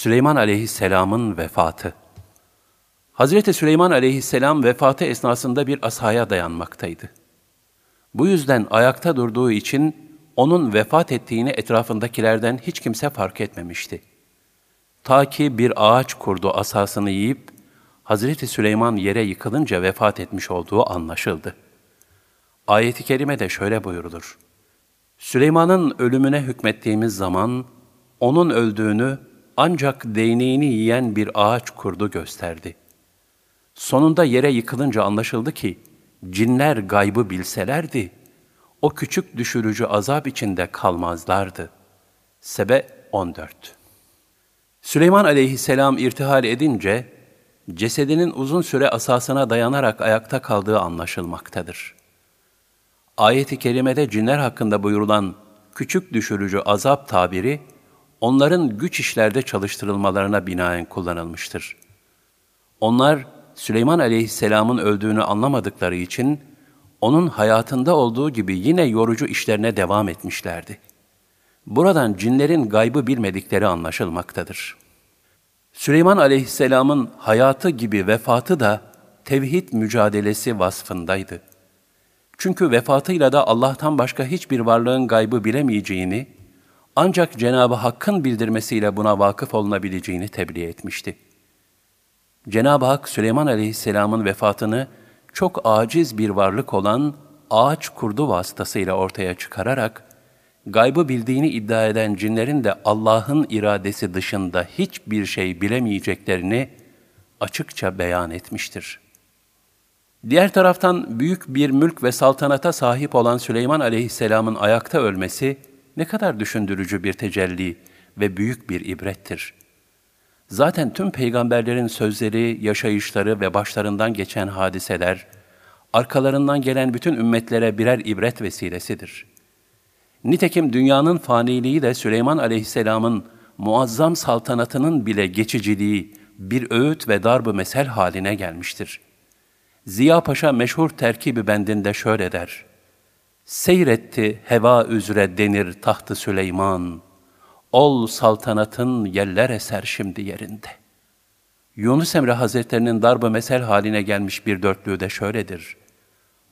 Süleyman aleyhisselamın vefatı Hazreti Süleyman aleyhisselam vefatı esnasında bir asaya dayanmaktaydı. Bu yüzden ayakta durduğu için onun vefat ettiğini etrafındakilerden hiç kimse fark etmemişti. Ta ki bir ağaç kurdu asasını yiyip, Hazreti Süleyman yere yıkılınca vefat etmiş olduğu anlaşıldı. Ayet-i Kerime de şöyle buyurulur. Süleyman'ın ölümüne hükmettiğimiz zaman, onun öldüğünü ancak değneğini yiyen bir ağaç kurdu gösterdi. Sonunda yere yıkılınca anlaşıldı ki, cinler gaybı bilselerdi, o küçük düşürücü azap içinde kalmazlardı. Sebe 14 Süleyman aleyhisselam irtihal edince, cesedinin uzun süre asasına dayanarak ayakta kaldığı anlaşılmaktadır. Ayet-i kerimede cinler hakkında buyurulan küçük düşürücü azap tabiri, onların güç işlerde çalıştırılmalarına binaen kullanılmıştır. Onlar, Süleyman aleyhisselamın öldüğünü anlamadıkları için, onun hayatında olduğu gibi yine yorucu işlerine devam etmişlerdi. Buradan cinlerin gaybı bilmedikleri anlaşılmaktadır. Süleyman aleyhisselamın hayatı gibi vefatı da tevhid mücadelesi vasfındaydı. Çünkü vefatıyla da Allah'tan başka hiçbir varlığın gaybı bilemeyeceğini, ancak Cenab-ı Hakk'ın bildirmesiyle buna vakıf olunabileceğini tebliğ etmişti. Cenab-ı Hak Süleyman aleyhisselamın vefatını çok aciz bir varlık olan ağaç kurdu vasıtasıyla ortaya çıkararak, gaybı bildiğini iddia eden cinlerin de Allah'ın iradesi dışında hiçbir şey bilemeyeceklerini açıkça beyan etmiştir. Diğer taraftan büyük bir mülk ve saltanata sahip olan Süleyman aleyhisselamın ayakta ölmesi ne kadar düşündürücü bir tecelli ve büyük bir ibrettir. Zaten tüm peygamberlerin sözleri, yaşayışları ve başlarından geçen hadiseler, arkalarından gelen bütün ümmetlere birer ibret vesilesidir. Nitekim dünyanın faniliği de Süleyman aleyhisselamın muazzam saltanatının bile geçiciliği bir öğüt ve darb mesel haline gelmiştir. Ziya Paşa meşhur terkibi bendinde şöyle der. Seyretti heva üzre denir tahtı Süleyman.'' Ol saltanatın yeller eser şimdi yerinde. Yunus Emre Hazretlerinin darbe mesel haline gelmiş bir dörtlüğü de şöyledir.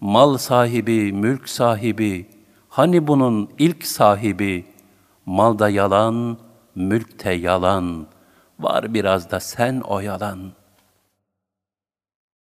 Mal sahibi, mülk sahibi, hani bunun ilk sahibi, malda yalan, mülkte yalan, var biraz da sen o yalan.''